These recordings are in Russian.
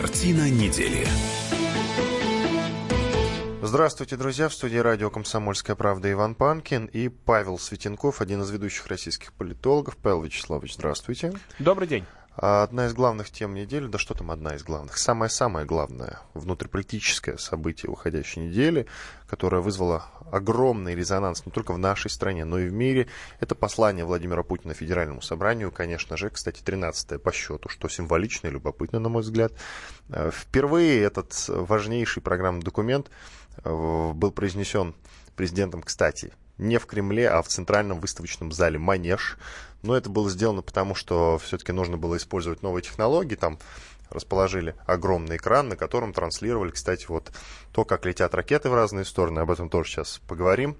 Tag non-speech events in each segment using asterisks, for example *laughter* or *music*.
Картина недели. Здравствуйте, друзья. В студии радио «Комсомольская правда» Иван Панкин и Павел Светенков, один из ведущих российских политологов. Павел Вячеславович, здравствуйте. Добрый день. А одна из главных тем недели, да что там одна из главных, самое-самое главное внутриполитическое событие уходящей недели, которое вызвало огромный резонанс не только в нашей стране, но и в мире, это послание Владимира Путина Федеральному собранию, конечно же, кстати, 13 по счету, что символично и любопытно, на мой взгляд. Э, впервые этот важнейший программный документ э, был произнесен президентом, кстати, не в Кремле, а в центральном выставочном зале «Манеж», но это было сделано потому, что все-таки нужно было использовать новые технологии. Там расположили огромный экран, на котором транслировали, кстати, вот то, как летят ракеты в разные стороны. Об этом тоже сейчас поговорим.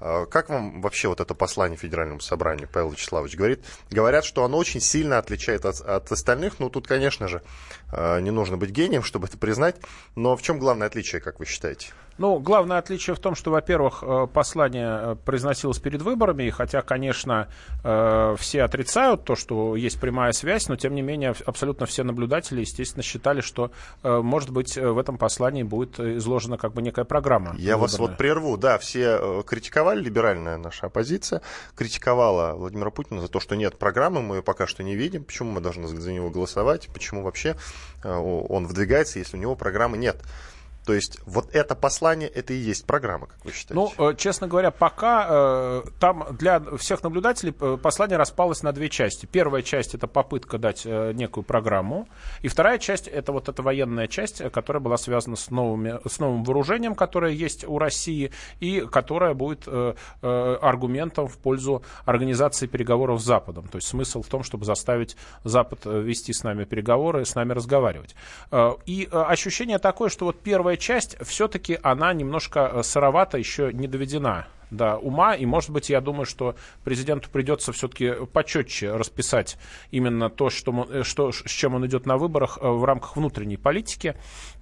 А, как вам вообще вот это послание Федеральному собранию, Павел Вячеславович говорит? Говорят, что оно очень сильно отличает от, от остальных. Ну, тут, конечно же, не нужно быть гением, *laughs* чтобы это признать. Но в чем главное отличие, как вы считаете? Ну, главное отличие в том, что, во-первых, э, послание э, произносилось перед выборами, и хотя, конечно, э, все отрицают то, что есть прямая связь, но, тем не менее, абсолютно все наблюдатели, естественно, считали, что, может быть, в этом послании будет изложена как бы некая программа. Я выборная. вас вот прерву. Да, все критиковали, либеральная наша оппозиция, критиковала Владимира Путина за то, что нет программы, мы ее пока что не видим, почему мы должны за него голосовать, почему вообще он выдвигается, если у него программы нет. То есть вот это послание, это и есть программа, как вы считаете? Ну, э, честно говоря, пока э, там для всех наблюдателей э, послание распалось на две части. Первая часть это попытка дать некую программу, и вторая часть это вот эта военная часть, которая была связана с, новыми, с новым вооружением, которое есть у России, и которая будет аргументом в пользу организации переговоров с Западом. То есть смысл в том, чтобы заставить Запад вести с нами переговоры, с нами разговаривать. И ощущение такое, что вот первая первая часть все-таки она немножко э, сыровата, еще не доведена до ума, и, может быть, я думаю, что президенту придется все-таки почетче расписать именно то, что, э, что, с чем он идет на выборах э, в рамках внутренней политики,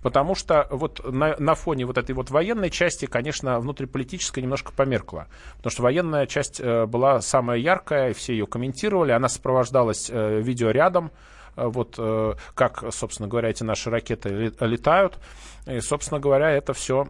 потому что вот на, на фоне вот этой вот военной части, конечно, внутриполитическая немножко померкла, потому что военная часть была самая яркая, все ее комментировали, она сопровождалась видеорядом, вот как, собственно говоря, эти наши ракеты летают. И, собственно говоря, это все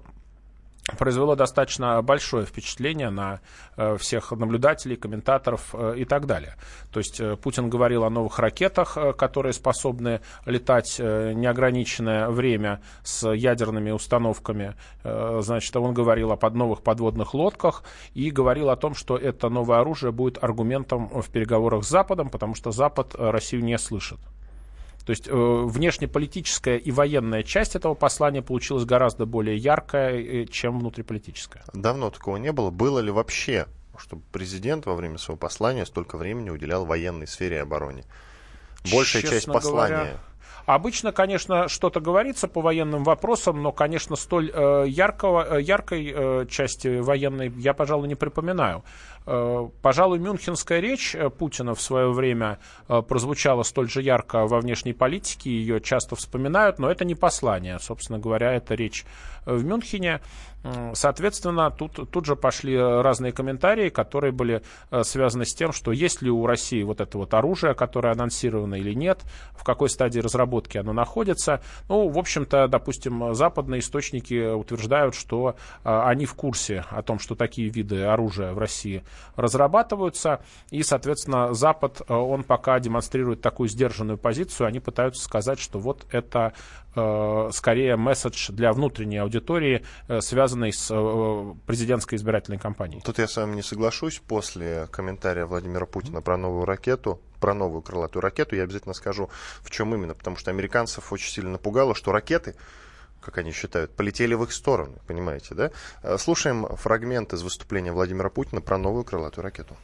произвело достаточно большое впечатление на э, всех наблюдателей, комментаторов э, и так далее. То есть э, Путин говорил о новых ракетах, которые способны летать неограниченное время с ядерными установками. Значит, он говорил о под новых подводных лодках и говорил о том, что это новое оружие будет аргументом в переговорах с Западом, потому что Запад Россию не слышит. То есть э, внешнеполитическая и военная часть этого послания получилась гораздо более яркая, э, чем внутриполитическая. Давно такого не было. Было ли вообще, чтобы президент во время своего послания столько времени уделял военной сфере и обороне? Большая Честно часть послания... Говоря, Обычно, конечно, что-то говорится по военным вопросам, но, конечно, столь э, яркого, э, яркой э, части военной я, пожалуй, не припоминаю. Э, пожалуй, мюнхенская речь э, Путина в свое время э, прозвучала столь же ярко во внешней политике, ее часто вспоминают, но это не послание, собственно говоря, это речь в Мюнхене. Соответственно, тут, тут же пошли разные комментарии, которые были связаны с тем, что есть ли у России вот это вот оружие, которое анонсировано или нет, в какой стадии разработки оно находится. Ну, в общем-то, допустим, западные источники утверждают, что они в курсе о том, что такие виды оружия в России разрабатываются, и, соответственно, Запад, э, он пока демонстрирует такую сдержанную позицию, они пытаются сказать, что вот это э, скорее месседж для внутренней аудитории, э, связанный с президентской избирательной кампанией. Тут я с вами не соглашусь. После комментария Владимира Путина про новую ракету, про новую крылатую ракету, я обязательно скажу, в чем именно, потому что американцев очень сильно напугало, что ракеты как они считают, полетели в их сторону, понимаете, да? Э, слушаем фрагмент из выступления Владимира Путина про новую крылатую ракету.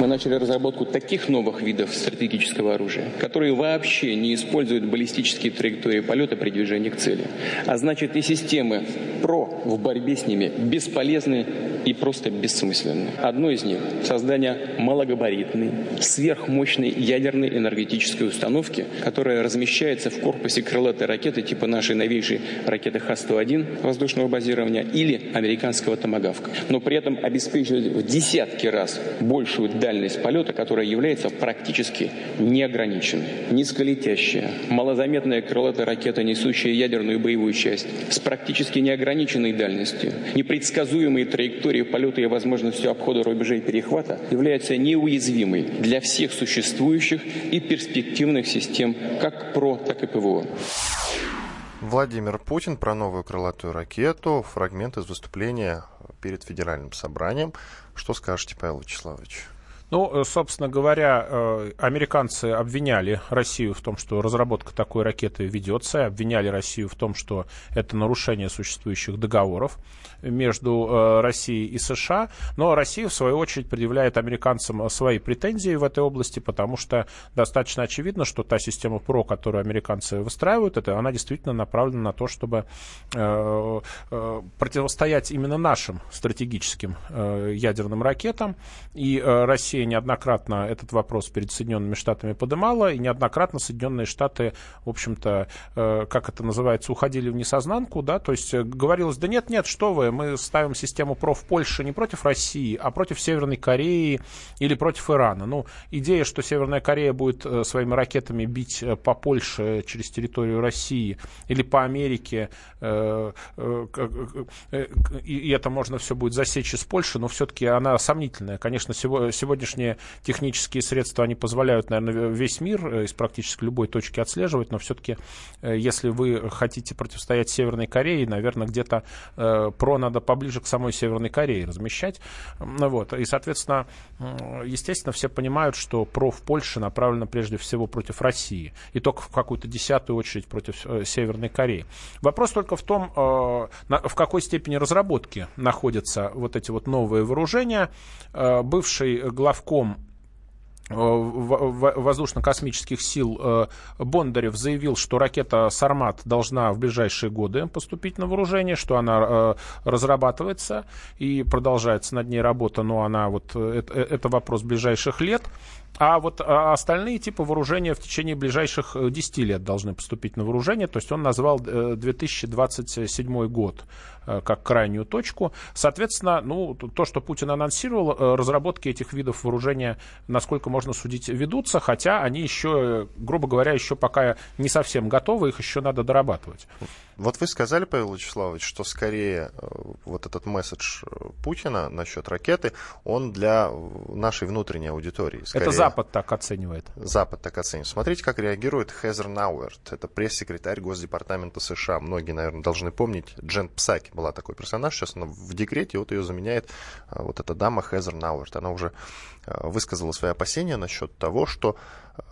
Мы начали разработку таких новых видов стратегического оружия, которые вообще не используют баллистические траектории полета при движении к цели. А значит и системы ПРО в борьбе с ними бесполезны и просто бессмысленны. Одно из них – создание малогабаритной, сверхмощной ядерной энергетической установки, которая размещается в корпусе крылатой ракеты типа нашей новейшей ракеты Х-101 воздушного базирования или американского «Томагавка», но при этом обеспечивает в десятки раз большую дальность полета, которая является практически неограниченной. Низколетящая, малозаметная крылатая ракета, несущая ядерную боевую часть, с практически неограниченной дальностью, непредсказуемой траекторией полета и возможностью обхода рубежей перехвата, является неуязвимой для всех существующих и перспективных систем как ПРО, так и ПВО. Владимир Путин про новую крылатую ракету. Фрагмент из выступления перед федеральным собранием. Что скажете, Павел Вячеславович? Ну, э, собственно говоря, э, американцы обвиняли Россию в том, что разработка такой ракеты ведется, обвиняли Россию в том, что это нарушение существующих договоров между э, Россией и США, но Россия, в свою очередь, предъявляет американцам свои претензии в этой области, потому что достаточно очевидно, что та система ПРО, которую американцы выстраивают, это, она действительно направлена на то, чтобы противостоять именно нашим стратегическим ядерным ракетам, и Россия Россия неоднократно этот вопрос перед Соединенными Штатами поднимала, и неоднократно Соединенные Штаты, в общем-то, э, как это называется, уходили в несознанку, да, то есть э, говорилось, да нет, нет, что вы, мы ставим систему ПРО в Польше не против России, а против Северной Кореи или против Ирана. Ну, идея, что Северная Корея будет э, своими ракетами бить по Польше через территорию России или по Америке, и это можно все будет засечь из Польши, но все-таки она сомнительная. Конечно, сегодня сегодняшние технические средства, они позволяют, наверное, весь мир э, из практически любой точки отслеживать, но все-таки, э, если вы хотите противостоять Северной Корее, наверное, где-то э, ПРО надо поближе к самой Северной Корее размещать. Вот. И, соответственно, естественно, все понимают, что ПРО в Польше направлено прежде всего против России, и только в какую-то десятую очередь против Северной Кореи. Вопрос только в том, в какой степени разработки находятся вот эти вот новые вооружения. Бывший глава главком э, воздушно-космических сил э, Бондарев заявил, что ракета «Сармат» должна в ближайшие годы поступить на вооружение, что она э, разрабатывается и продолжается над ней работа, но она вот это, это вопрос ближайших лет. А вот а остальные типы вооружения в течение ближайших 10 лет должны поступить на вооружение. То есть он назвал 2027 год Э, как крайнюю точку. Соответственно, ну, то, что Путин анонсировал, э, разработки этих видов вооружения, насколько можно судить, ведутся, хотя они еще, грубо говоря, еще пока не совсем готовы, их еще надо дорабатывать. Вот вы сказали, Павел Вячеславович, что скорее э, вот этот месседж Путина насчет ракеты, он для нашей внутренней аудитории. Скорее, это Запад так оценивает. Запад так оценивает. Смотрите, как реагирует Хезер Науэрт. Это пресс-секретарь Госдепартамента США. Многие, наверное, должны помнить Джен Псаки была такой персонаж, сейчас она в декрете, вот ее заменяет вот эта дама Хезер Науэрт. Она уже высказала свои опасения насчет того, что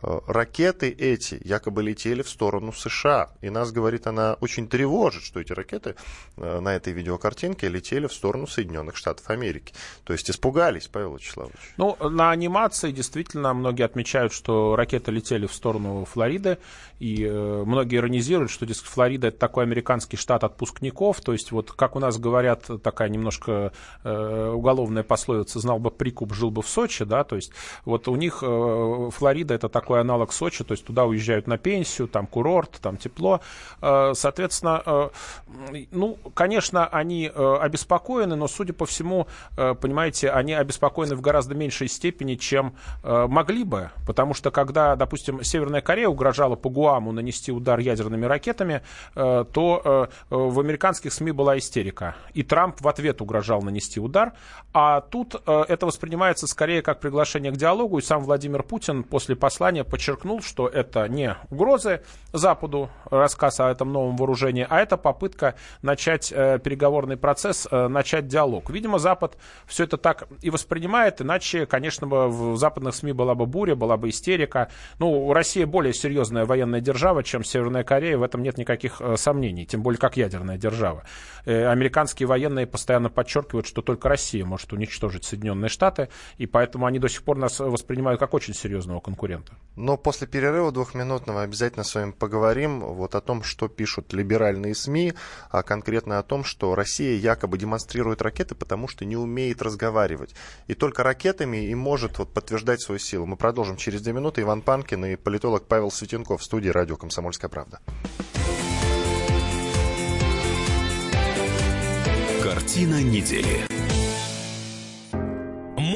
Э, ракеты эти якобы летели в сторону США. И нас, говорит, она очень тревожит, что эти ракеты э, на этой видеокартинке летели в сторону Соединенных Штатов Америки. То есть испугались, Павел Вячеславович. Ну, на анимации действительно многие отмечают, что ракеты летели в сторону Флориды. И э, многие иронизируют, что, дескать, Флорида это такой американский штат отпускников. То есть, вот как у нас говорят, такая немножко э, уголовная пословица «знал бы прикуп, жил бы в Сочи», да, то есть вот у них э, Флорида это такой аналог Сочи, то есть туда уезжают на пенсию, там курорт, там тепло. Э, соответственно, э, ну, конечно, они обеспокоены, но, судя по всему, понимаете, они обеспокоены в гораздо меньшей степени, чем могли бы, потому что когда, допустим, Северная Корея угрожала по Гуаму нанести удар ядерными ракетами, то в американских СМИ была истерика. И Трамп в ответ угрожал нанести удар. А тут это воспринимается скорее как приглашение к диалогу, и сам Владимир Путин после посла послания подчеркнул, что это не угрозы Западу, рассказ о этом новом вооружении, а это попытка начать э, переговорный процесс, э, начать диалог. Видимо, Запад все это так и воспринимает, иначе, конечно, бы в западных СМИ была бы буря, была бы истерика. Ну, Россия более серьезная военная держава, чем Северная Корея, в этом нет никаких э, сомнений, тем более как ядерная держава. Американские военные постоянно подчеркивают, что только Россия может уничтожить Соединенные Штаты, и поэтому они до сих пор нас воспринимают как очень серьезного конкурента. Но после перерыва двухминутного обязательно с вами поговорим вот о том, что пишут либеральные СМИ, а конкретно о том, что Россия якобы демонстрирует ракеты, потому что не умеет разговаривать. И только ракетами и может вот подтверждать свою силу. Мы продолжим через две минуты. Иван Панкин и политолог Павел Светенков в студии радио «Комсомольская правда». Картина недели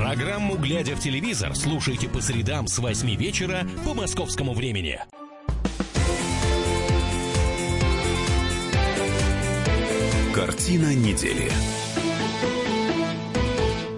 Программу «Глядя в телевизор» слушайте по средам с 8 вечера по московскому времени. Картина недели.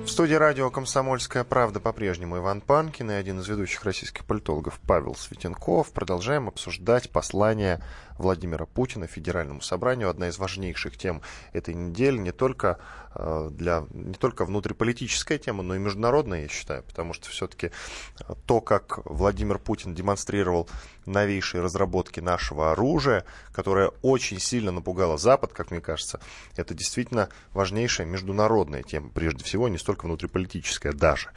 В студии радио «Комсомольская правда» по-прежнему Иван Панкин и один из ведущих российских политологов Павел Светенков. Продолжаем обсуждать послание Владимира Путина Федеральному собранию. Одна из важнейших тем этой недели не только, э, для, не только внутриполитическая тема, но и международная, я считаю, потому что все-таки э, то, как Владимир Путин демонстрировал новейшие разработки нашего оружия, которое очень сильно напугало Запад, как мне кажется, это действительно важнейшая международная тема, прежде всего, не столько внутриполитическая даже.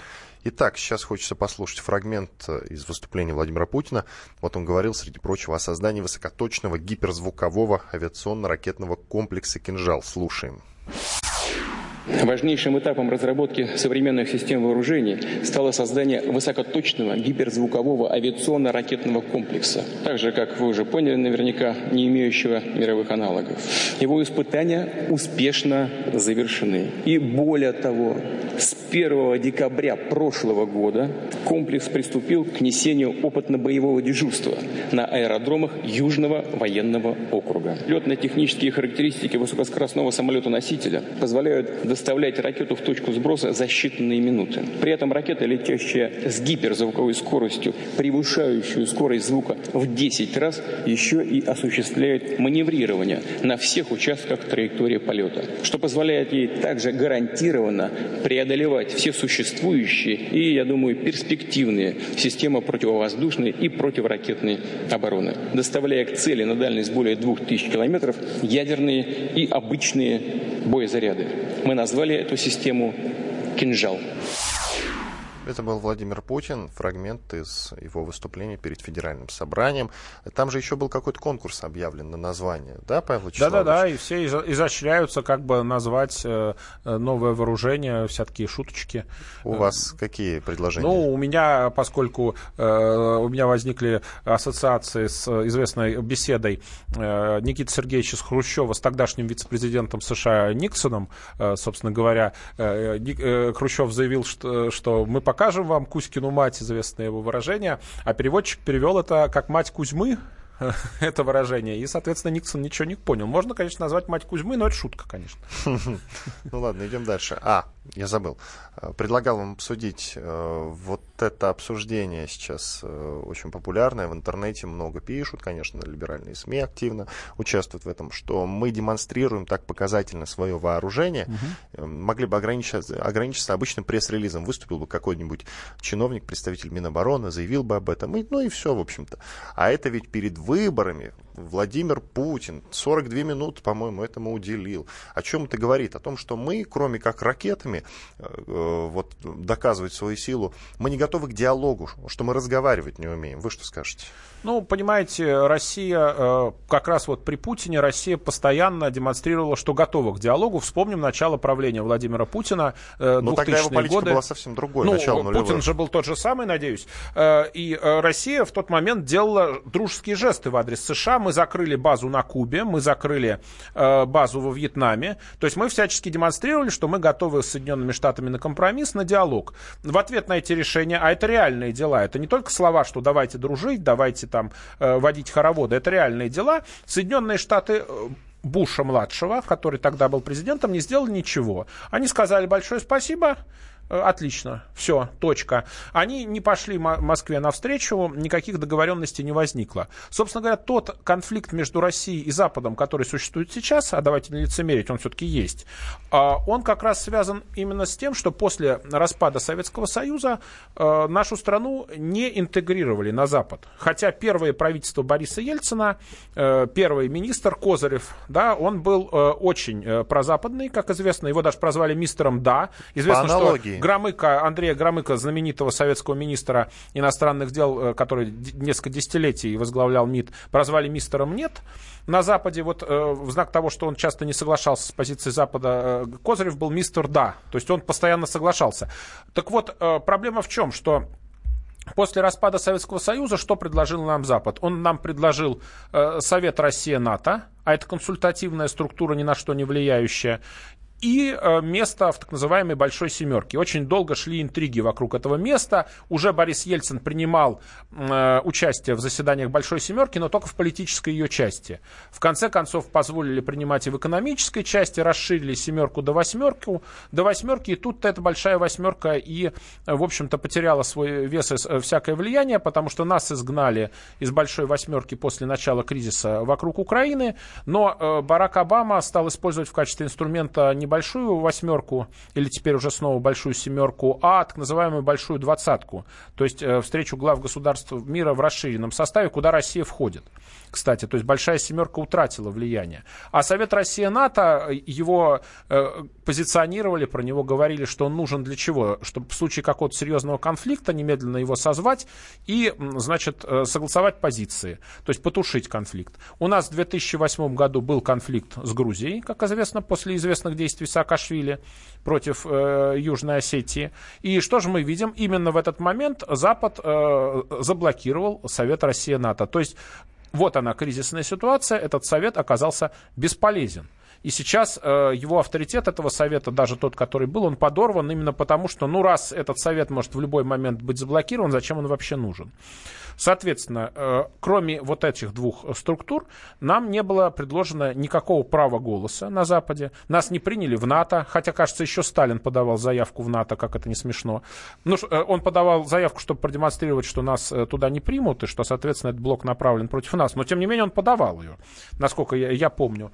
Итак, сейчас хочется послушать фрагмент э, из выступления Владимира Путина. Вот он говорил, среди прочего, о создании высокоточного гиперзвукового авиационно-ракетного комплекса «Кинжал». Слушаем. Важнейшим этапом разработки современных систем вооружений стало создание высокоточного гиперзвукового авиационно-ракетного комплекса, так же, как вы уже поняли наверняка, не имеющего мировых аналогов. Его испытания успешно завершены. И более того, с 1 декабря прошлого года комплекс приступил к несению опытно-боевого дежурства на аэродромах Южного военного округа. Летно-технические характеристики высокоскоростного самолета-носителя позволяют доставлять ракету в точку сброса за считанные минуты. При этом ракета, летящая с гиперзвуковой скоростью, превышающую скорость звука в 10 раз, еще и осуществляет маневрирование на всех участках траектории полета, что позволяет ей также гарантированно преодолевать все существующие и, я думаю, перспективные системы противовоздушной и противоракетной обороны, доставляя к цели на дальность более 2000 километров ядерные и обычные боезаряды. Мы назвали эту систему «Кинжал». Это был Владимир Путин, фрагмент из его выступления перед федеральным собранием. Там же еще был какой-то конкурс объявлен на название, да, Павел Да-да-да, и все изощряются, как бы назвать э, новое вооружение, всякие шуточки. У вас какие предложения? Ну, у меня, поскольку э, у меня возникли ассоциации с известной беседой э, Никиты Сергеевича Хрущева с тогдашним вице-президентом США Никсоном, э, собственно говоря, э, э, Хрущев заявил, что, что мы пока покажем вам Кузькину мать, известное его выражение, а переводчик перевел это как мать Кузьмы, *laughs* это выражение. И, соответственно, Никсон ничего не понял. Можно, конечно, назвать мать Кузьмы, но это шутка, конечно. *laughs* Ну ладно, идем дальше. А, я забыл. Э, предлагал вам обсудить э, вот это обсуждение сейчас э, очень популярное. В интернете много пишут, конечно, либеральные СМИ активно участвуют в этом, что мы демонстрируем так показательно свое вооружение. Угу. Могли бы ограничиться, ограничиться обычным пресс-релизом. Выступил бы какой-нибудь чиновник, представитель Минобороны, заявил бы об этом. И, ну и все, в общем-то. А это ведь перед выборами Владимир Путин 42 минуты, по-моему, этому уделил. О чем это говорит? О том, что мы, кроме как ракетами, э, э, вот, доказывать свою силу, мы не готовы к диалогу, что мы разговаривать не умеем. Вы что скажете? Ну, понимаете, Россия, э, как раз вот при Путине, Россия постоянно демонстрировала, что готова к диалогу. Вспомним начало правления Владимира Путина, э, Но тогда его политика годы. была совсем другой, ну, начало нулевых. Путин же был тот же самый, надеюсь. Э, и Россия в тот момент делала дружеские жесты в адрес США. Мы закрыли базу на Кубе, мы закрыли базу во Вьетнаме. То есть мы всячески демонстрировали, что мы готовы с Соединенными Штатами на компромисс, на диалог. В ответ на эти решения, а это реальные дела, это не только слова, что давайте дружить, давайте там э, водить хороводы. Это реальные дела. Соединенные Штаты э, Буша-младшего, который тогда был президентом, не сделали ничего. Они сказали большое спасибо, отлично, все, точка. Они не пошли Москве навстречу, никаких договоренностей не возникло. Собственно говоря, тот конфликт между Россией и Западом, который существует сейчас, а давайте не лицемерить, он все-таки есть, а, он как раз связан именно с тем, что после распада Советского Союза э, нашу страну не интегрировали на Запад. Хотя первое правительство Бориса Ельцина, э, первый министр Козырев, да, он был очень прозападный, как известно, его даже прозвали мистером «Да». Известно, По аналогии Громыка, Андрея Громыка, знаменитого советского министра иностранных дел, который несколько десятилетий возглавлял МИД, прозвали мистером «нет». На Западе, вот в знак того, что он часто не соглашался с позицией Запада, Козырев был мистер «да». То есть он постоянно соглашался. Так вот, проблема в чем? Что После распада Советского Союза что предложил нам Запад? Он нам предложил э, Совет Россия-НАТО, а это консультативная структура, ни на что не влияющая, и э, место в так называемой «большой семерке». Очень долго шли интриги вокруг этого места. Уже Борис Ельцин принимал э, участие в заседаниях «большой семерки», но только в политической ее части. В конце концов позволили принимать и в экономической части, расширили семерку до восьмерки, до восьмерки и тут эта «большая восьмерка» и, в общем-то, потеряла свой вес и э, всякое влияние, потому что нас изгнали из «большой восьмерки» после начала кризиса вокруг Украины, но Барак Обама стал использовать в качестве инструмента не большую восьмерку, или теперь уже снова большую семерку, а так называемую большую двадцатку, то есть э, встречу глав государств мира в расширенном составе, куда Россия входит кстати. То есть большая семерка утратила влияние. А Совет Россия-НАТО, его э, позиционировали, про него говорили, что он нужен для чего? Чтобы в случае какого-то серьезного конфликта немедленно его созвать и, значит, э, согласовать позиции. То есть потушить конфликт. У нас в 2008 году был конфликт с Грузией, как известно, после известных действий Саакашвили против э, Южной Осетии. И что же мы видим? Именно в этот момент Запад э, заблокировал Совет Россия-НАТО. То есть вот она, кризисная ситуация, этот совет оказался бесполезен. И сейчас э, его авторитет этого совета, даже тот, который был, он подорван именно потому, что, ну, раз этот совет может в любой момент быть заблокирован, зачем он вообще нужен? Соответственно, э, кроме вот этих двух структур, нам не было предложено никакого права голоса на Западе. Нас не приняли в НАТО, хотя, кажется, еще Сталин подавал заявку в НАТО, как это не смешно. Ну, э, он подавал заявку, чтобы продемонстрировать, что нас э, туда не примут, и что, соответственно, этот блок направлен против нас. Но, тем не менее, он подавал ее, насколько я, я помню.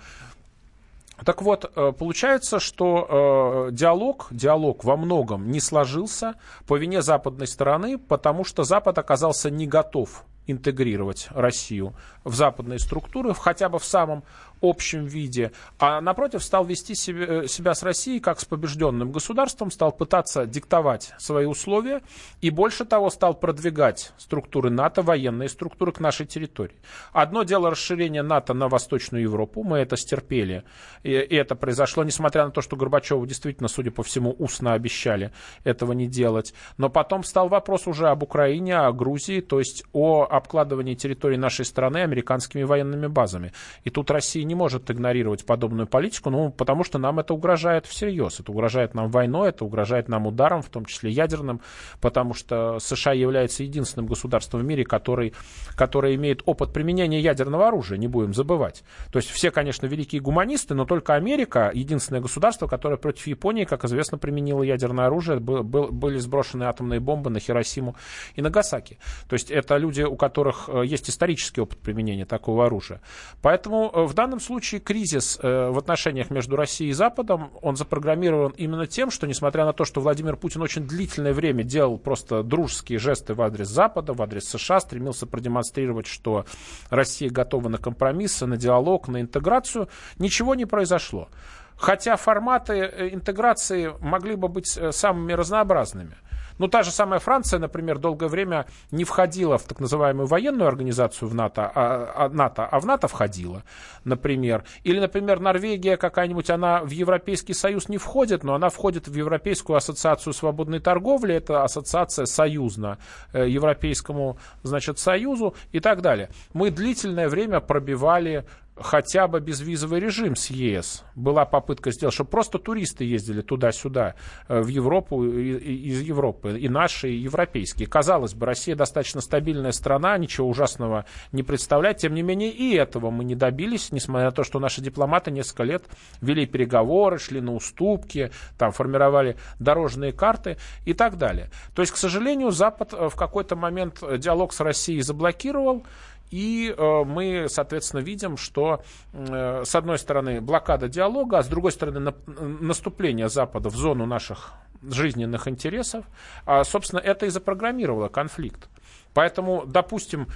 Так вот, э, получается, что э, диалог, диалог во многом не сложился по вине западной стороны, потому что Запад оказался не готов интегрировать Россию в западные структуры, хотя бы в самом общем виде, а напротив стал вести себе, э, себя с Россией как с побежденным государством, стал пытаться диктовать свои условия и больше того стал продвигать структуры НАТО, военные структуры к нашей территории. Одно дело расширение НАТО на Восточную Европу, мы это стерпели, и, и это произошло, несмотря на то, что Горбачеву действительно, судя по всему, устно обещали этого не делать. Но потом стал вопрос уже об Украине, о Грузии, то есть о обкладывании территории нашей страны американскими военными базами. И тут Россия не может игнорировать подобную политику, ну, потому что нам это угрожает всерьез. Это угрожает нам войной, это угрожает нам ударом, в том числе ядерным, потому что США является единственным государством в мире, который, который имеет опыт применения ядерного оружия, не будем забывать. То есть все, конечно, великие гуманисты, но только Америка единственное государство, которое против Японии, как известно, применило ядерное оружие, был, был, были сброшены атомные бомбы на Хиросиму и Нагасаки. То есть это люди, у которых э, есть исторический опыт применения такого оружия. Поэтому э, в данном случае кризис э, в отношениях между Россией и Западом, он запрограммирован именно тем, что, несмотря на то, что Владимир Путин очень длительное время делал просто дружеские жесты в адрес Запада, в адрес США, стремился продемонстрировать, что Россия готова на компромиссы, на диалог, на интеграцию, ничего не произошло. Хотя форматы э, интеграции могли бы быть э, самыми разнообразными – ну, та же самая Франция, например, долгое время не входила в так называемую военную организацию в НАТО, а, а, НАТО, а в НАТО входила, например. Или, например, Норвегия какая-нибудь, она в Европейский Союз не входит, но она входит в Европейскую ассоциацию свободной торговли, это ассоциация союзна э, Европейскому, значит, Союзу и так далее. Мы длительное время пробивали хотя бы безвизовый режим с ЕС. Была попытка сделать, чтобы просто туристы ездили туда-сюда, э, в Европу, из Европы, и наши, и европейские. Казалось бы, Россия достаточно стабильная страна, ничего ужасного не представляет. Тем не менее, и этого мы не добились, несмотря на то, что наши дипломаты несколько лет вели переговоры, шли на уступки, там формировали дорожные карты и так далее. То есть, к сожалению, Запад э, в какой-то момент диалог с Россией заблокировал, и э, мы, соответственно, видим, что, э, с одной стороны, блокада диалога, а с другой стороны, на, наступление Запада в зону наших жизненных интересов, а, собственно, это и запрограммировало конфликт. Поэтому, допустим,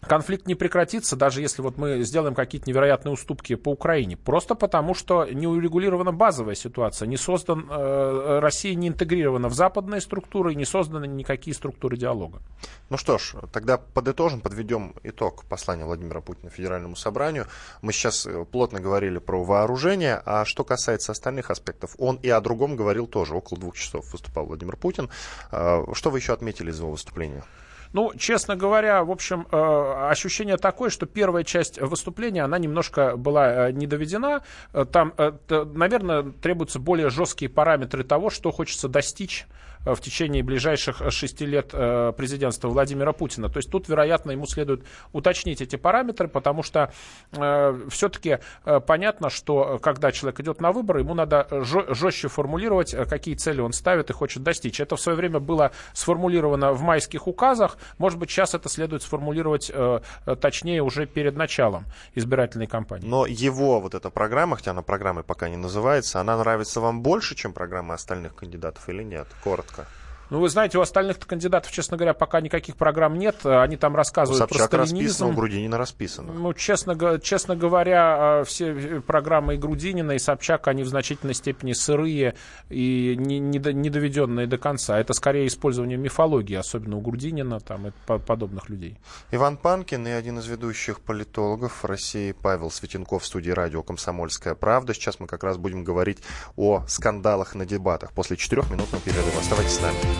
конфликт не прекратится, даже если вот мы сделаем какие-то невероятные уступки по Украине. Просто потому, что не урегулирована базовая ситуация. Не создан, э, Россия не интегрирована в западные структуры, не созданы никакие структуры диалога. Ну что ж, тогда подытожим, подведем итог послания Владимира Путина Федеральному собранию. Мы сейчас э, плотно говорили про вооружение, а что касается остальных аспектов, он и о другом говорил тоже. Около двух часов выступал Владимир Путин. Э, что вы еще отметили из его выступления? Ну, честно говоря, в общем, э, ощущение такое, что первая часть выступления, она немножко была э, не доведена. Э, там, наверное, требуются более жесткие параметры того, что хочется достичь в течение ближайших шести лет президентства Владимира Путина. То есть тут, вероятно, ему следует уточнить эти параметры, потому что э, все-таки понятно, что когда человек идет на выборы, ему надо жестче формулировать, какие цели он ставит и хочет достичь. Это в свое время было сформулировано в майских указах. Может быть, сейчас это следует сформулировать э, э, точнее уже перед началом избирательной кампании. Но его вот эта программа, хотя она программой пока не называется, она нравится вам больше, чем программы остальных кандидатов или нет? Коротко. Okay. Ну, вы знаете, у остальных кандидатов, честно говоря, пока никаких программ нет. Они там рассказывают у Собчак про сталинизм. расписано, у Грудинина расписано. Ну, честно, честно говоря, а, все программы и Грудинина, и Собчак, они в значительной степени сырые и не, не, не доведенные до конца. Это скорее использование мифологии, особенно у Грудинина там, и подобных людей. Иван Панкин и один из ведущих политологов России Павел Светенков в студии радио «Комсомольская правда». Сейчас мы как раз будем говорить о скандалах на дебатах после четырехминутного перерыва. Оставайтесь с нами.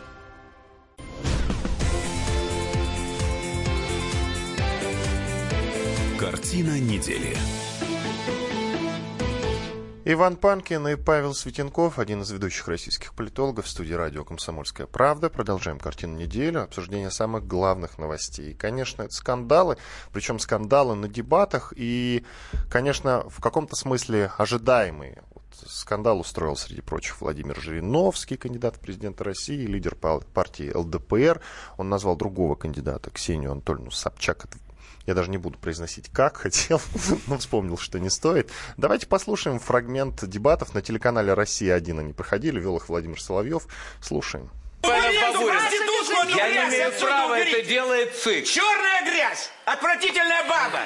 Картина недели. Иван Панкин и Павел Светенков, один из ведущих российских политологов в студии радио «Комсомольская правда». Продолжаем картину недели, обсуждение самых главных новостей. И, конечно, это скандалы, причем скандалы на дебатах и, конечно, в каком-то смысле ожидаемые. Вот скандал устроил, среди прочих, Владимир Жириновский, кандидат в президенты России, лидер партии ЛДПР. Он назвал другого кандидата, Ксению Анатольевну Собчак. Я даже не буду произносить как хотел, *laughs* но вспомнил, что не стоит. Давайте послушаем фрагмент дебатов на телеканале «Россия-1». Они проходили, вел их Владимир Соловьев. Слушаем. Я не имею права, это делает ЦИК. Черная грязь! Отвратительная баба!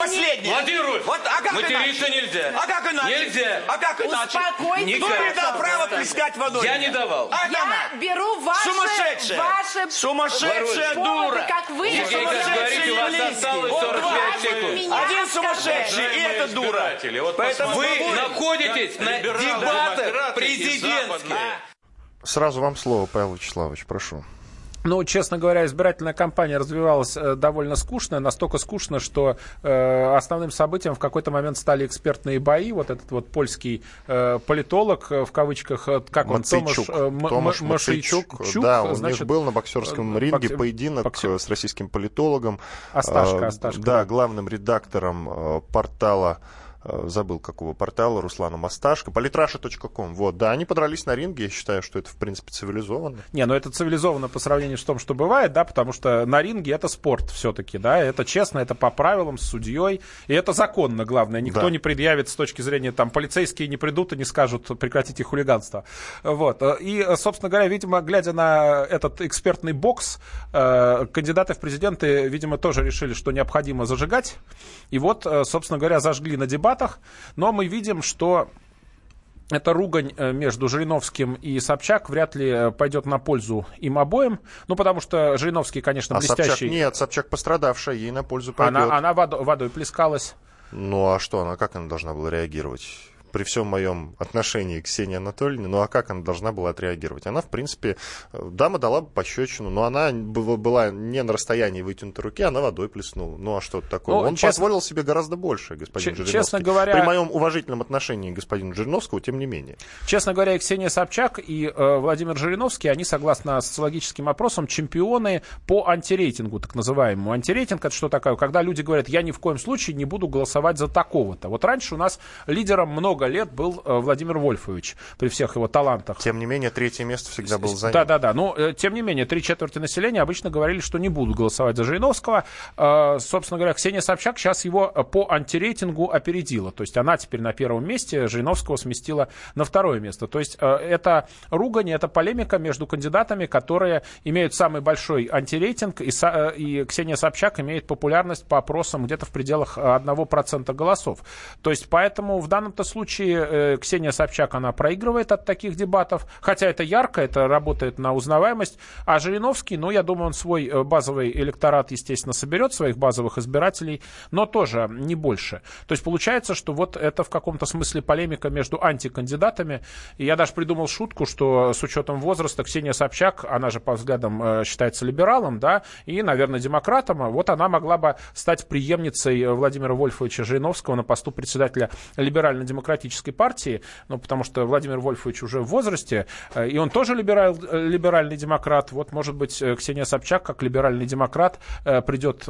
Последний. Владимир Рульф, вот, а как материться иначе? нельзя. А как иначе? Нельзя. А как иначе? Успокойтесь. Кто мне дал право плескать водой? Я не давал. А Я она? беру ваши... Сумасшедшая! Ваши Сумасшедшая поводы, дура! как вы... Как говорите, у вас осталось 45 секунд. Один сумасшедший, и эта дура. Поэтому Вы вы находитесь на дебатах президентских. Сразу вам слово, Павел Вячеславович, прошу. Ну, честно говоря, избирательная кампания развивалась э, довольно скучно, настолько скучно, что э, основным событием в какой-то момент стали экспертные бои. Вот этот вот польский э, политолог, э, в кавычках, э, как Мацейчук. он, Томаш, э, Мацейчук, да, он значит, был на боксерском ринге боксер... поединок боксер... с российским политологом. Осташко, э, Осташко. Да, главным редактором портала забыл какого портала, Руслана Масташко, политраша.ком. Вот, да, они подрались на ринге, я считаю, что это, в принципе, цивилизованно. Не, ну это цивилизованно по сравнению с тем, что бывает, да, потому что на ринге это спорт все-таки, да, это честно, это по правилам, с судьей, и это законно, главное, никто Да. не предъявит с точки зрения, там, полицейские не придут и не скажут прекратите хулиганство. Вот, и, собственно говоря, видимо, глядя на этот экспертный бокс, э, кандидаты в президенты, видимо, тоже решили, что необходимо зажигать, и вот, э, собственно говоря, зажгли на дебатах, но мы видим, что эта ругань э, между Жириновским и Собчак вряд ли э, пойдет на пользу им обоим. Ну, потому что Жириновский, конечно, А Собчак блестящий. нет, Собчак пострадавшая, ей на пользу пойдет. она она водо- водой плескалась. Ну а что, она как она должна была реагировать? При всем моем отношении к Ксении Анатольевне, ну а как она должна была отреагировать? Она, в принципе, э, дама дала бы пощечину, но она была не на расстоянии вытянутой руки, она водой плеснула. Ну а что такого? Ну, Он честно- позволил себе гораздо больше, господин Жириновский. честно говоря- При моем уважительном отношении к господину Жириновскому, тем не менее. Честно говоря, и Ксения Собчак и э, Владимир Жириновский, они, согласно социологическим опросам, чемпионы по антирейтингу, так называемому. Антирейтинг это что такое? Когда люди говорят, я ни в коем случае не буду голосовать за такого-то. Вот раньше у нас лидером много лет был э, Владимир Вольфович, при всех его талантах. Тем не менее, третье место всегда было за ним. Да, да, да. Но, э, тем не менее, три четверти населения обычно говорили, что не будут голосовать за Жириновского. Э, собственно говоря, Ксения Собчак сейчас его по антирейтингу опередила. То есть она теперь на первом месте, Жириновского сместила на второе место. То есть это ругань, это полемика между кандидатами, которые имеют самый большой антирейтинг, и, и Ксения Собчак имеет популярность по опросам где-то в пределах э, 1% голосов. То есть поэтому в данном-то случае э, Ксения Собчак, она проигрывает от таких дебатов, хотя это ярко, это работает на узнаваемость, а Жириновский, ну, я думаю, он свой э, базовый электорат, естественно, соберет, своих базовых избирателей, но тоже не больше. То есть получается, что вот это в каком-то смысле полемика между антикандидатами, и я даже придумал шутку, что с учетом возраста Ксения Собчак, она же по взглядам э, считается либералом, да, и, наверное, демократом, а вот она могла бы стать преемницей Владимира Вольфовича Жириновского на посту председателя либерально-демократической партии, ну, потому что Владимир Вольфович уже в возрасте, э, и он тоже либераль, э, либеральный демократ. Вот, может быть, э, Ксения Собчак, как либеральный демократ, придет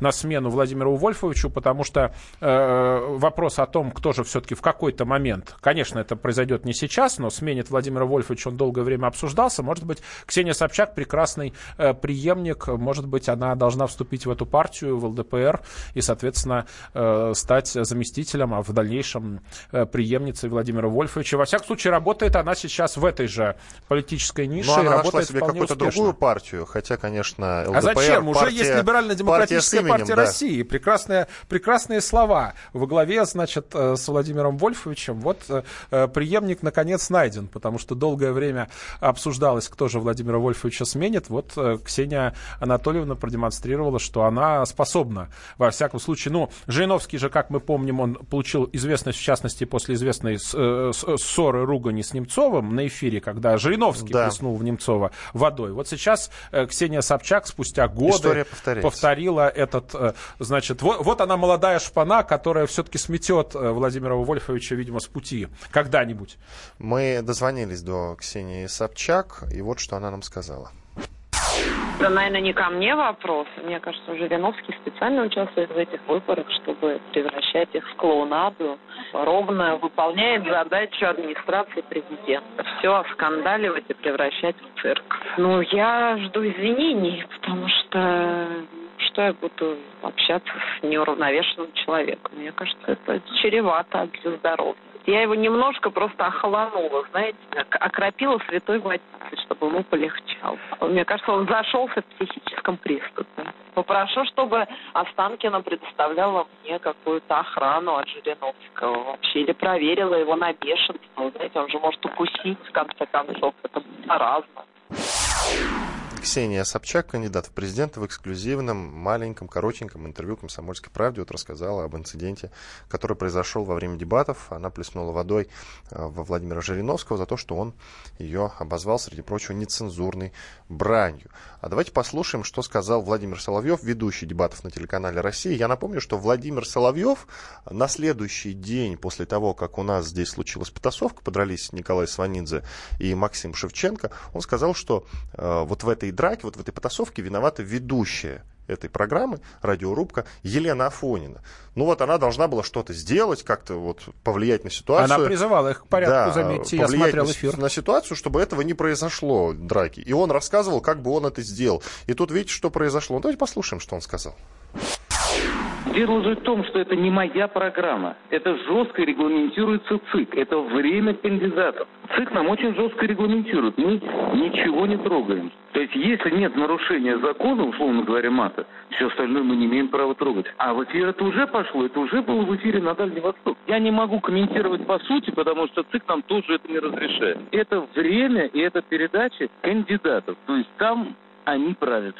на смену Владимиру Вольфовичу, потому что вопрос о том, кто же все-таки в какой-то момент, конечно, это произойдет не сейчас, но сменит Владимира Вольфовича, он долгое время обсуждался. Может быть, Ксения Собчак прекрасный преемник, может быть, она должна вступить в эту партию, в ЛДПР, и, соответственно, стать заместителем, а в дальнейшем преемницей Владимира Вольфовича. Во всяком случае, работает она сейчас в этой же политической нише Но она нашла работает себе какую-то другую партию, хотя, конечно, ЛДПР, А зачем? Уже партия- есть либерально-демократическая партия партия, именем, да. России. Прекрасные, прекрасные слова. Во главе, значит, э, с Владимиром Вольфовичем. Вот э, э, преемник, наконец, найден, потому что долгое время обсуждалось, кто же Владимира Вольфовича сменит. Вот Ксения Анатольевна продемонстрировала, что она способна. Во всяком случае, ну, Жириновский же, как мы помним, он получил известность, в частности, после известной с- э, ссоры, ругани с Немцовым на эфире, когда Жириновский Да. плеснул в Немцова водой. Вот сейчас э, Ксения Собчак спустя годы повторила этот, э, значит, вот, вот она молодая шпана, которая все-таки сметет Владимира Вольфовича, видимо, с пути когда-нибудь. Мы дозвонились до Ксении Собчак, и вот что она нам сказала. Это, наверное, не ко мне вопрос. Мне кажется, Жириновский специально участвует в этих выборах, чтобы превращать их в клоунаду. Ровно выполняет задачу администрации президента. Все оскандаливать и превращать в цирк. Ну, я жду извинений, потому что что я буду общаться с неуравновешенным человеком? Мне кажется, это чревато для здоровья. Я его немножко просто охолонула, знаете, ок- окропила святой водицей, чтобы ему полегчало. Мне кажется, он зашелся в психическом приступе. Попрошу, чтобы Останкина предоставляла мне какую-то охрану от Жириновского вообще, или проверила его на бешенство. Знаете, он же может укусить, в конце концов, это заразно. Ксения Собчак, кандидат в президенты, в эксклюзивном, маленьком, коротеньком интервью «Комсомольской правде» вот рассказала об инциденте, который произошел во время дебатов. Она плеснула водой э, во Владимира Жириновского за то, что он ее обозвал, среди прочего, нецензурной бранью. А давайте послушаем, что сказал Владимир Соловьев, ведущий дебатов на телеканале «Россия». Я напомню, что Владимир Соловьев на следующий день после того, как у нас здесь случилась потасовка, подрались Николай Сванидзе и Максим Шевченко, он сказал, что э, вот в этой драке, вот в этой потасовке виновата ведущая этой программы, радиорубка, Елена Афонина. Ну вот она должна была что-то сделать, как-то вот повлиять на ситуацию. Она призывала их к порядку, Да, заметьте, я смотрел на, эфир. на ситуацию, чтобы этого не произошло, драки. И он рассказывал, как бы он это сделал. И тут видите, что произошло. Ну, давайте послушаем, что он сказал. Дело же в том, что это не моя программа. Это жестко регламентируется ЦИК. Это время кандидатов. ЦИК нам очень жестко регламентирует. Мы ничего не трогаем. То есть, если нет нарушения закона, условно говоря, мата, все остальное мы не имеем права трогать. А в эфир это уже пошло, это уже было в эфире на Дальний Восток. Я не могу комментировать по сути, потому что ЦИК нам тоже это не разрешает. Это время и это передача кандидатов. То есть там они правят.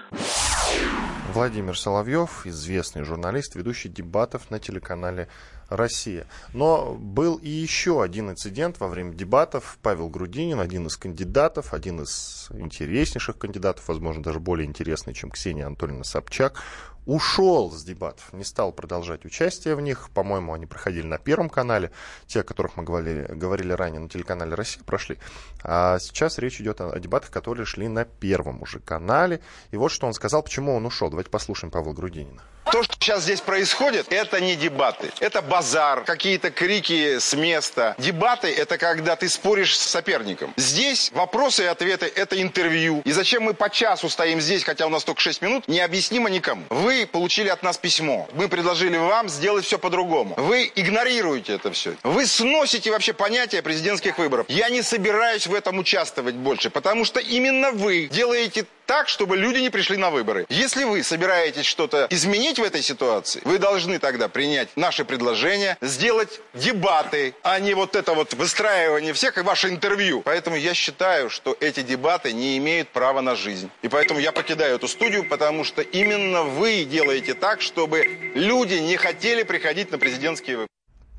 Владимир Соловьев, известный журналист, ведущий дебатов на телеканале Россия. Но был и еще один инцидент во время дебатов. Павел Грудинин, один из кандидатов, один из интереснейших кандидатов, возможно, даже более интересный, чем Ксения Анатольевна Собчак, ушел с дебатов, не стал продолжать участие в них. По-моему, они проходили на Первом канале. Те, о которых мы говорили, говорили ранее на телеканале «Россия», прошли. А сейчас речь идет о, о дебатах, которые шли на Первом уже канале. И вот что он сказал, почему он ушел. Давайте послушаем Павла Грудинина. То, что сейчас здесь происходит, это не дебаты. Это базар, какие-то крики с места. Дебаты – это когда ты споришь с соперником. Здесь вопросы и ответы – это интервью. И зачем мы по часу стоим здесь, хотя у нас только 6 минут, необъяснимо никому. Вы получили от нас письмо. Мы предложили вам сделать все по-другому. Вы игнорируете это все. Вы сносите вообще понятие президентских выборов. Я не собираюсь в этом участвовать больше, потому что именно вы делаете так, чтобы люди не пришли на выборы. Если вы собираетесь что-то изменить в этой ситуации, вы должны тогда принять наши предложения, сделать дебаты, а не вот это вот выстраивание всех и ваше интервью. Поэтому я считаю, что эти дебаты не имеют права на жизнь. И поэтому я покидаю эту студию, потому что именно вы делаете так, чтобы люди не хотели приходить на президентские выборы.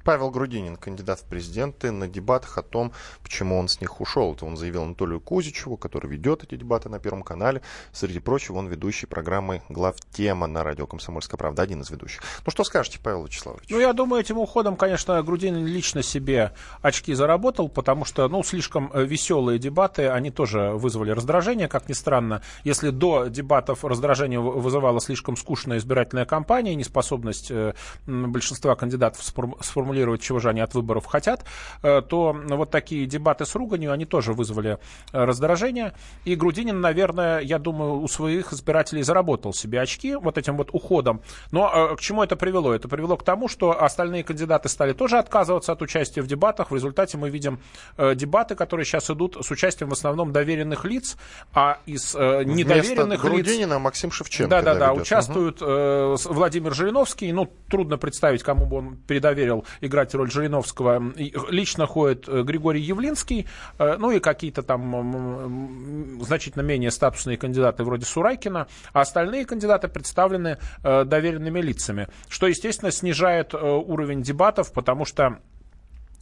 Павел Грудинин, кандидат в президенты, на дебатах о том, почему он с них ушел. Это он заявил Анатолию Кузичеву, который ведет эти дебаты на Первом канале. Среди прочего, он ведущий программы «Главтема» на радио «Комсомольская правда», один из ведущих. Ну, что скажете, Павел Вячеславович? Ну, я думаю, этим уходом, конечно, Грудинин лично себе очки заработал, потому что, ну, слишком э, веселые дебаты, они тоже вызвали раздражение, как ни странно. Если до дебатов раздражение вызывала слишком скучная избирательная кампания, неспособность э, большинства кандидатов сформулировать сформулировать, чего же они от выборов хотят, э, то вот такие дебаты с руганью, они тоже вызвали э, раздражение. И Грудинин, наверное, я думаю, у своих избирателей заработал себе очки вот этим вот уходом. Но э, к чему это привело? Это привело к тому, что остальные кандидаты стали тоже отказываться от участия в дебатах. В результате мы видим дебаты, которые сейчас идут с участием в основном доверенных лиц, а из недоверенных Вместо лиц... Грудинина Максим Шевченко. Да-да-да, участвуют угу. Владимир Жириновский. Ну, трудно представить, кому бы он передоверил играть роль Жириновского. Лично ходит э, Григорий Явлинский, э, ну и какие-то там значительно менее статусные кандидаты вроде Сурайкина, а остальные кандидаты представлены э, доверенными лицами, что, естественно, снижает уровень дебатов, потому что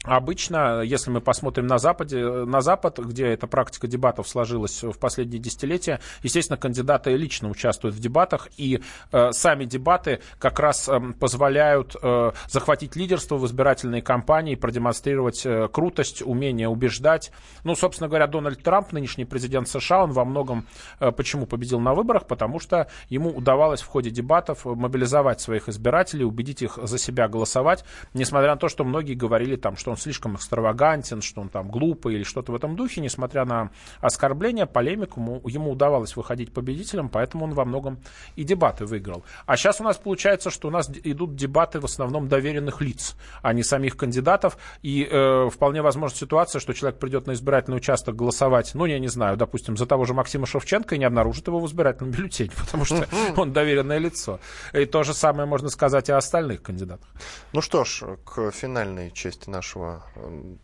Обычно, если мы посмотрим на Западе, на Запад, где эта практика дебатов сложилась в последние десятилетия, естественно, кандидаты лично участвуют в дебатах, и э, сами дебаты как раз э, позволяют э, захватить лидерство в избирательной кампании, продемонстрировать э, крутость, умение убеждать. Ну, собственно говоря, Дональд Трамп, нынешний президент США, он во многом э, почему победил на выборах, потому что ему удавалось в ходе дебатов мобилизовать своих избирателей, убедить их за себя голосовать, несмотря на то, что многие говорили там, что он слишком экстравагантен, что он там глупый или что-то в этом духе. Несмотря на оскорбления, полемику, ему, ему удавалось выходить победителем, поэтому он во многом и дебаты выиграл. А сейчас у нас получается, что у нас идут дебаты в основном доверенных лиц, а не самих кандидатов. И э, вполне возможна ситуация, что человек придет на избирательный участок голосовать, ну, я не знаю, допустим, за того же Максима Шевченко и не обнаружит его в избирательном бюллетене, *laughs* потому что он доверенное лицо. И то же самое можно сказать и о остальных кандидатах. Ну что ж, к финальной части нашего нашего,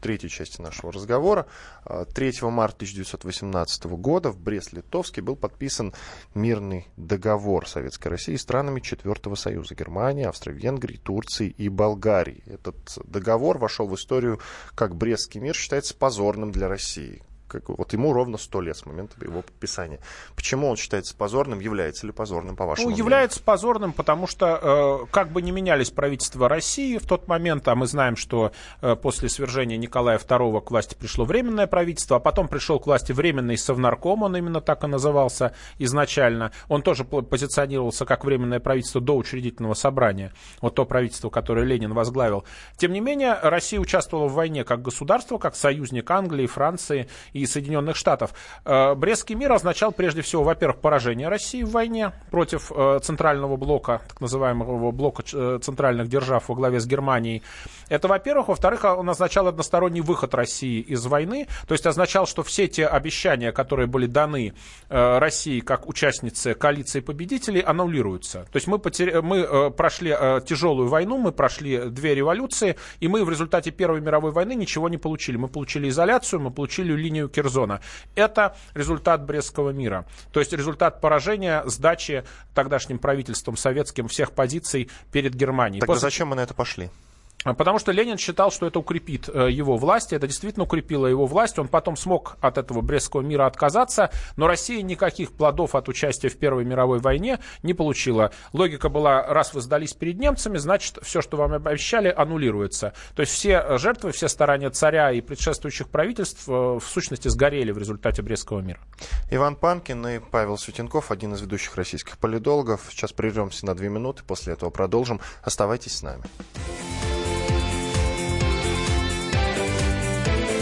третьей части нашего разговора. 3 а, марта 1918 года в Брест-Литовске был подписан мирный договор Советской России с странами Четвертого Союза Германии, Австро-Венгрии, Турции и Болгарии. Этот договор вошел в историю как Брестский мир считается позорным для России как, вот ему ровно сто лет с момента его подписания. Почему он считается позорным? Является ли позорным, по вашему ну, мнению? является позорным, потому что э, как бы не менялись правительства России в тот момент, а мы знаем, что э, после свержения Николая II к власти пришло временное правительство, а потом пришел к власти временный совнарком, он именно так и назывался изначально. Он тоже позиционировался как временное правительство до учредительного собрания, вот то правительство, которое Ленин возглавил. Тем не менее, Россия участвовала в войне как государство, как союзник Англии, Франции и Соединенных Штатов. Э, Брестский мир означал прежде всего, во-первых, поражение России в войне против э, центрального блока, так называемого блока э, центральных держав во главе с Германией. Это, во-первых. Во-вторых, он означал односторонний выход России из войны, то есть означал, что все те обещания, которые были даны России как участнице коалиции победителей, аннулируются. То есть мы, потер... мы прошли тяжелую войну, мы прошли две революции, и мы в результате Первой мировой войны ничего не получили. Мы получили изоляцию, мы получили линию линию Кирзона. Это результат Брестского мира. То есть результат поражения, сдачи тогдашним правительством советским всех позиций перед Германией. Тогда После... зачем мы на это пошли? Потому что Ленин считал, что это укрепит э, его власть, это действительно укрепило его власть, он потом смог от этого Брестского мира отказаться, но Россия никаких плодов от участия в Первой мировой войне не получила. Логика была, раз вы сдались перед немцами, значит, все, что вам обещали, аннулируется. То есть все жертвы, все старания царя и предшествующих правительств э, в сущности сгорели в результате Брестского мира. Иван Панкин и Павел Светенков, один из ведущих российских политологов. Сейчас прервемся на две минуты, после этого продолжим. Оставайтесь с нами.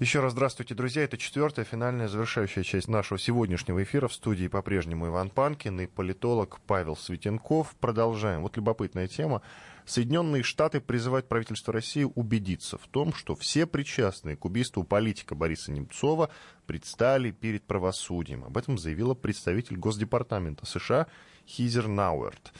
Еще раз здравствуйте, друзья. Это четвертая, финальная, завершающая часть нашего сегодняшнего эфира. В студии по-прежнему Иван Панкин и политолог Павел Светенков. Продолжаем. Вот любопытная тема. Соединенные Штаты призывают правительство России убедиться в том, что все причастные к убийству политика Бориса Немцова предстали перед правосудием. Об этом заявила представитель Госдепартамента США Хизер Науэрт.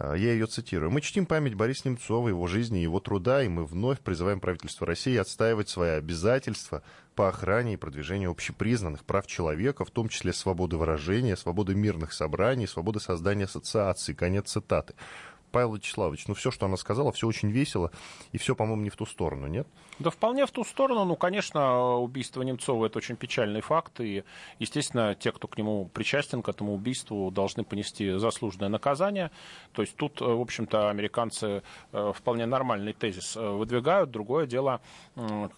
Я ее цитирую. «Мы чтим память Бориса Немцова, его жизни его труда, и мы вновь призываем правительство России отстаивать свои обязательства по охране и продвижению общепризнанных прав человека, в том числе свободы выражения, свободы мирных собраний, свободы создания ассоциаций». Конец цитаты. Павел Вячеславович, ну все, что она сказала, все очень весело, и все, по-моему, не в ту сторону, нет? Да вполне в ту сторону. Ну, конечно, убийство Немцова – это очень печальный факт, и, естественно, те, кто к нему причастен, к этому убийству, должны понести заслуженное наказание. То есть тут, в общем-то, американцы э, вполне нормальный тезис э, выдвигают. Другое дело,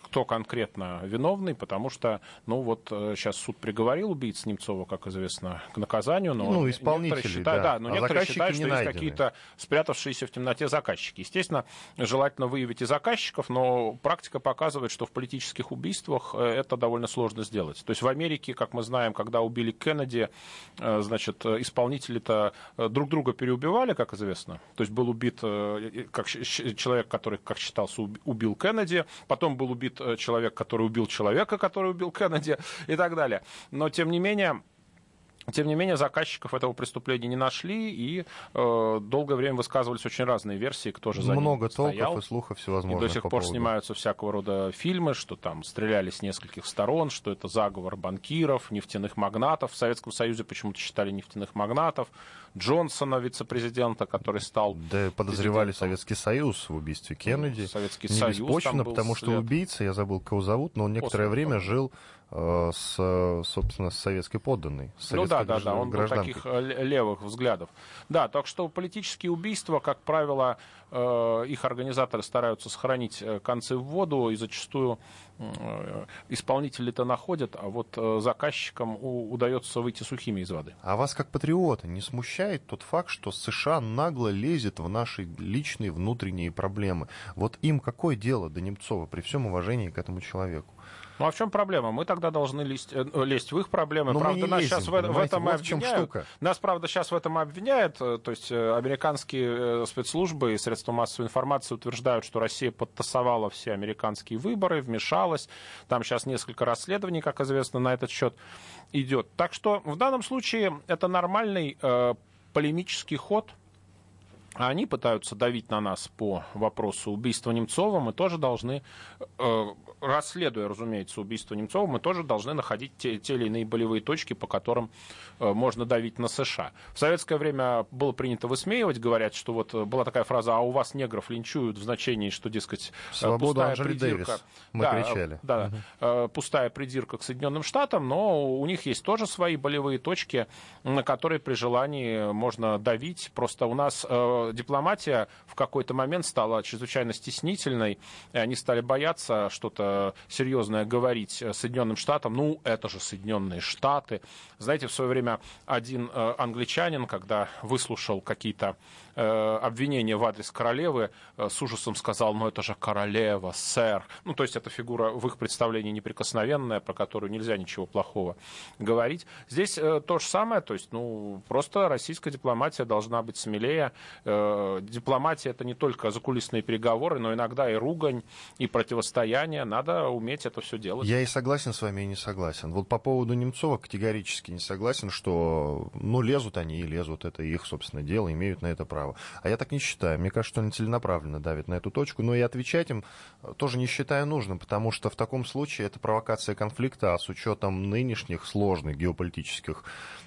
кто конкретно виновный, потому что, ну, вот сейчас э, суд приговорил убийц Немцова, как известно, к наказанию, но ну, исполнители, считают, да. да, но а некоторые считают, что найдены. есть какие-то спрятавшиеся в темноте заказчики. Естественно, желательно выявить и заказчиков, но практика показывает, что в политических убийствах это довольно сложно сделать. То есть в Америке, как мы знаем, когда убили Кеннеди, значит, исполнители-то друг друга переубивали, как известно. То есть был убит как, человек, который, как считался, убил Кеннеди, потом был убит человек, который убил человека, который убил Кеннеди и так далее. Но, тем не менее, тем не менее, заказчиков этого преступления не нашли, и э, долгое время высказывались очень разные версии, кто же за Много ним толков стоял. и слухов всевозможных. И до сих по пор поводу. снимаются всякого рода фильмы, что там стреляли с нескольких сторон, что это заговор банкиров, нефтяных магнатов. В Советском Союзе почему-то считали нефтяных магнатов. Джонсона, вице-президента, который стал... Да, подозревали Советский Союз в убийстве Кеннеди. Советский не Союз беспочвенно, потому что след. убийца, я забыл, кого зовут, но он некоторое После время того. жил э, с, собственно, с советской подданной. с Ну да, советской да, да, он был таких э, левых взглядов. Да, так что политические убийства, как правило, э, их организаторы стараются сохранить концы в воду, и зачастую исполнители-то находят, а вот э, заказчикам удается выйти сухими из воды. А вас, как патриота, не смущает тот факт, что США нагло лезет в наши личные внутренние проблемы? Вот им какое дело до Немцова при всем уважении к этому человеку? Ну а в чем проблема? Мы тогда должны лезть, э, лезть в их проблемы. Но мы правда, нас лезем, сейчас в, в этом Вот в чем штука. Нас, правда, сейчас в этом обвиняют. э, То есть э, американские спецслужбы и средства массовой информации утверждают, что Россия подтасовала все американские выборы, вмешалась. Там сейчас несколько расследований, как известно, на этот счет идет. Так что в данном случае это нормальный э, полемический ход. А они пытаются давить на нас по вопросу убийства Немцова. Мы тоже должны, э, расследуя, разумеется, убийство Немцова, мы тоже должны находить те, те или иные болевые точки, по которым э, можно давить на США. В советское время было принято высмеивать, говорят, что вот э, была такая фраза, а у вас негров линчуют в значении, что, дескать, Свободу пустая придирка. Дэвис. Мы Да, кричали. Да, э, пустая придирка к Соединенным Штатам, но у них есть тоже свои болевые точки, на которые при желании можно давить. Просто у нас э, дипломатия в какой-то момент стала чрезвычайно стеснительной, и они стали бояться что-то серьезное говорить э, Соединенным Штатам. Ну, это же Соединенные Штаты. Знаете, в свое время один э, англичанин, когда выслушал какие-то э, обвинения в адрес королевы, э, с ужасом сказал, ну это же королева, сэр. Ну, то есть эта фигура в их представлении неприкосновенная, про которую нельзя ничего плохого говорить. Здесь э, то же самое, то есть, ну, просто российская дипломатия должна быть смелее, дипломатия это не только закулисные переговоры, но иногда и ругань, и противостояние. Надо уметь это все делать. Я и согласен с вами, и не согласен. Вот по поводу Немцова категорически не согласен, что, ну, лезут они и лезут, это их, собственно, дело, имеют на это право. А я так не считаю. Мне кажется, что они целенаправленно давят на эту точку, но и отвечать им тоже не считаю нужным, потому что в таком случае это провокация конфликта, а с учетом нынешних сложных геополитических,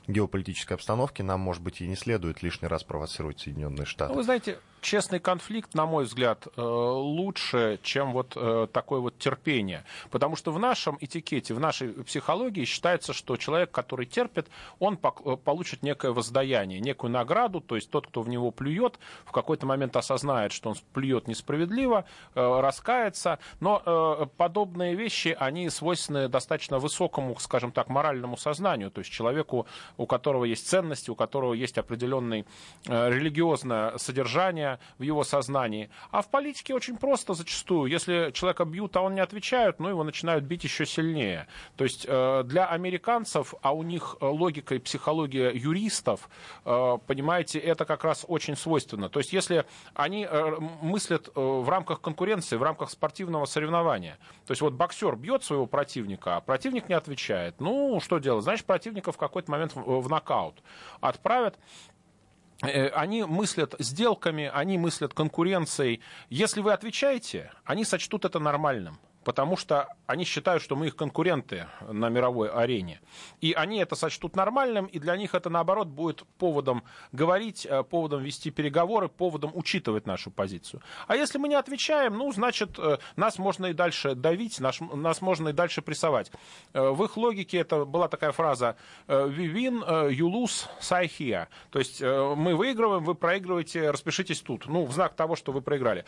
геополитической обстановки нам, может быть, и не следует лишний раз провоцировать Соединенные Штаты. Ну, вы знаете, честный конфликт, на мой взгляд, э, лучше, чем вот э, такое вот терпение. Потому что в нашем этикете, в нашей психологии считается, что человек, который терпит, он э, получит некое воздаяние, некую награду, то есть тот, кто в него плюет, в какой-то момент осознает, что он плюет несправедливо, раскается, но подобные вещи, они свойственны достаточно высокому, скажем так, моральному сознанию, то есть человеку, у которого есть ценности, у которого есть определенное религиозное содержание, в его сознании. А в политике очень просто зачастую. Если человека бьют, а он не отвечает, ну, его начинают бить еще сильнее. То есть э, для американцев, а у них э, логика и психология юристов, э, понимаете, это как раз очень свойственно. То есть если они мыслят в рамках конкуренции, в рамках спортивного соревнования, то есть вот боксер бьет своего противника, а противник не отвечает, ну, что делать? Значит, противника в какой-то момент в нокаут отправят. Э, они мыслят сделками, они мыслят конкуренцией. Если вы отвечаете, они сочтут это нормальным потому что они считают, что мы их конкуренты на мировой арене. И они это сочтут нормальным, и для них это, наоборот, будет поводом говорить, э, поводом вести переговоры, поводом учитывать нашу позицию. А если мы не отвечаем, ну, значит, э, нас можно и дальше давить, нас, нас можно и дальше прессовать. Э, в их логике это была такая фраза «we win, you lose, say here». То есть мы выигрываем, вы проигрываете, распишитесь тут. Ну, в знак того, что вы проиграли.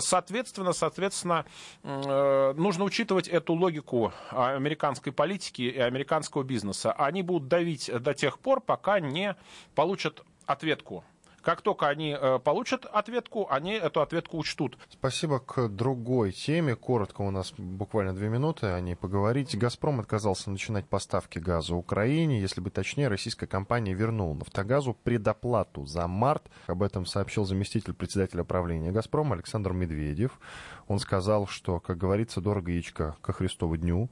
Соответственно, соответственно, нужно учитывать эту логику американской политики и американского бизнеса. Они будут давить до тех пор, пока не получат ответку как только они э, получат ответку, они эту ответку учтут. Спасибо. К другой теме. Коротко, у нас буквально две минуты о ней поговорить. «Газпром» отказался начинать поставки газа Украине. Если быть точнее, российская компания вернула «Нафтогазу» предоплату за март. Об этом сообщил заместитель председателя правления «Газпром» Александр Медведев. Он сказал, что, как говорится, дорого яичко ко Христову дню.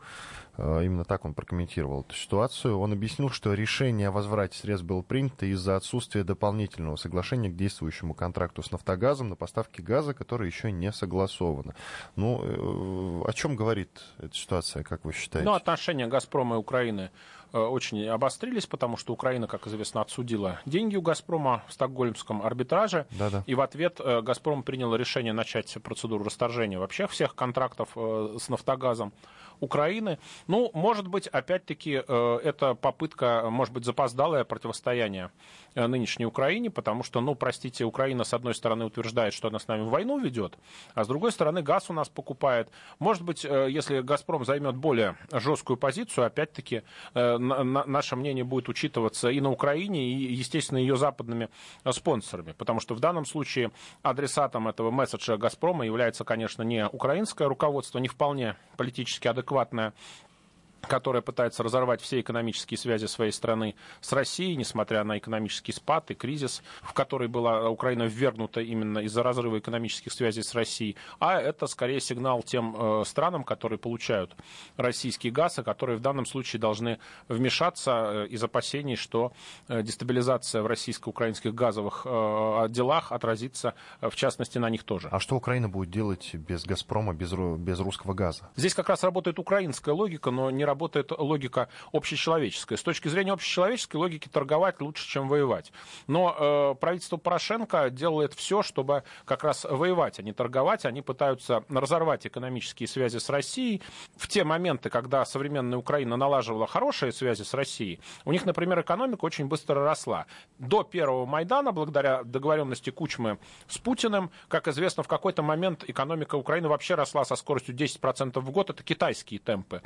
Э, именно так он прокомментировал эту ситуацию. Он объяснил, что решение о возврате средств было принято из-за отсутствия дополнительного соглашения к действующему контракту с «Нафтогазом» на поставки газа, которое еще не согласовано. Ну, э, о чем говорит эта ситуация, как вы считаете? Ну, отношения «Газпрома» и Украины э, очень обострились, потому что Украина, как известно, отсудила деньги у «Газпрома» в стокгольмском арбитраже. Да-да. И в ответ «Газпром» принял решение начать процедуру расторжения вообще всех контрактов с «Нафтогазом». Украины. Ну, может быть, опять-таки, э, это попытка, может быть, запоздалое противостояние э, нынешней Украине, потому что, ну, простите, Украина, с одной стороны, утверждает, что она с нами войну ведет, а с другой стороны, газ у нас покупает. Может быть, э, если «Газпром» займет более жесткую позицию, опять-таки, наше мнение будет учитываться и на Украине, и, естественно, ее западными спонсорами, потому что в данном случае адресатом этого месседжа «Газпрома» является, конечно, не украинское руководство, не вполне политически адекватное, адекватная которая пытается разорвать все экономические связи своей страны с Россией, несмотря на экономический спад и кризис, в который была Украина ввергнута именно из-за разрыва экономических связей с Россией. А это скорее сигнал тем э, странам, которые получают российский газ, и которые в данном случае должны вмешаться э, из опасений, что э, дестабилизация в российско-украинских газовых делах отразится, в частности, на них тоже. А что Украина будет делать без «Газпрома», без, без русского газа? Здесь как раз работает украинская логика, но не работает логика общечеловеческая. С точки зрения общечеловеческой логики торговать лучше, чем воевать. Но э, правительство Порошенко делает все, чтобы как раз воевать, а не торговать. Они пытаются разорвать экономические связи с Россией. В те моменты, когда современная Украина налаживала хорошие связи с Россией, у них, например, экономика очень быстро росла. До первого Майдана, благодаря договоренности Кучмы с Путиным, как известно, в какой-то момент экономика Украины вообще росла со скоростью 10% в год. Это китайские темпы.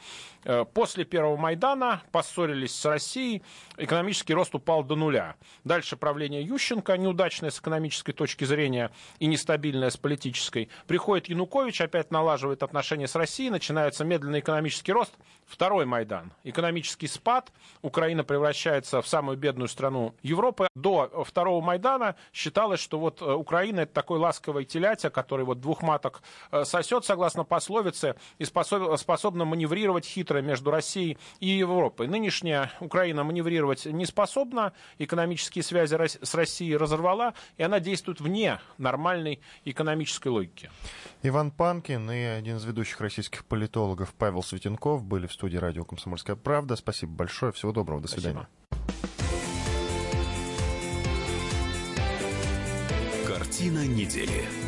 После первого Майдана поссорились с Россией, экономический рост упал до нуля. Дальше правление Ющенко, неудачное с экономической точки зрения и нестабильное с политической. Приходит Янукович, опять налаживает отношения с Россией, начинается медленный экономический рост. Второй Майдан. Экономический спад. Украина превращается в самую бедную страну Европы. До второго Майдана считалось, что вот э, Украина это такой ласковый телятя, который вот двух маток э, сосет, согласно пословице, и способна маневрировать хитро между Россией и Европой. Нынешняя Украина маневрировать не способна, экономические связи с Россией разорвала, и она действует вне нормальной экономической логики. Иван Панкин и один из ведущих российских политологов Павел Светенков были в студии радио «Комсомольская правда». Спасибо большое. Всего доброго. До свидания. Спасибо. Картина недели.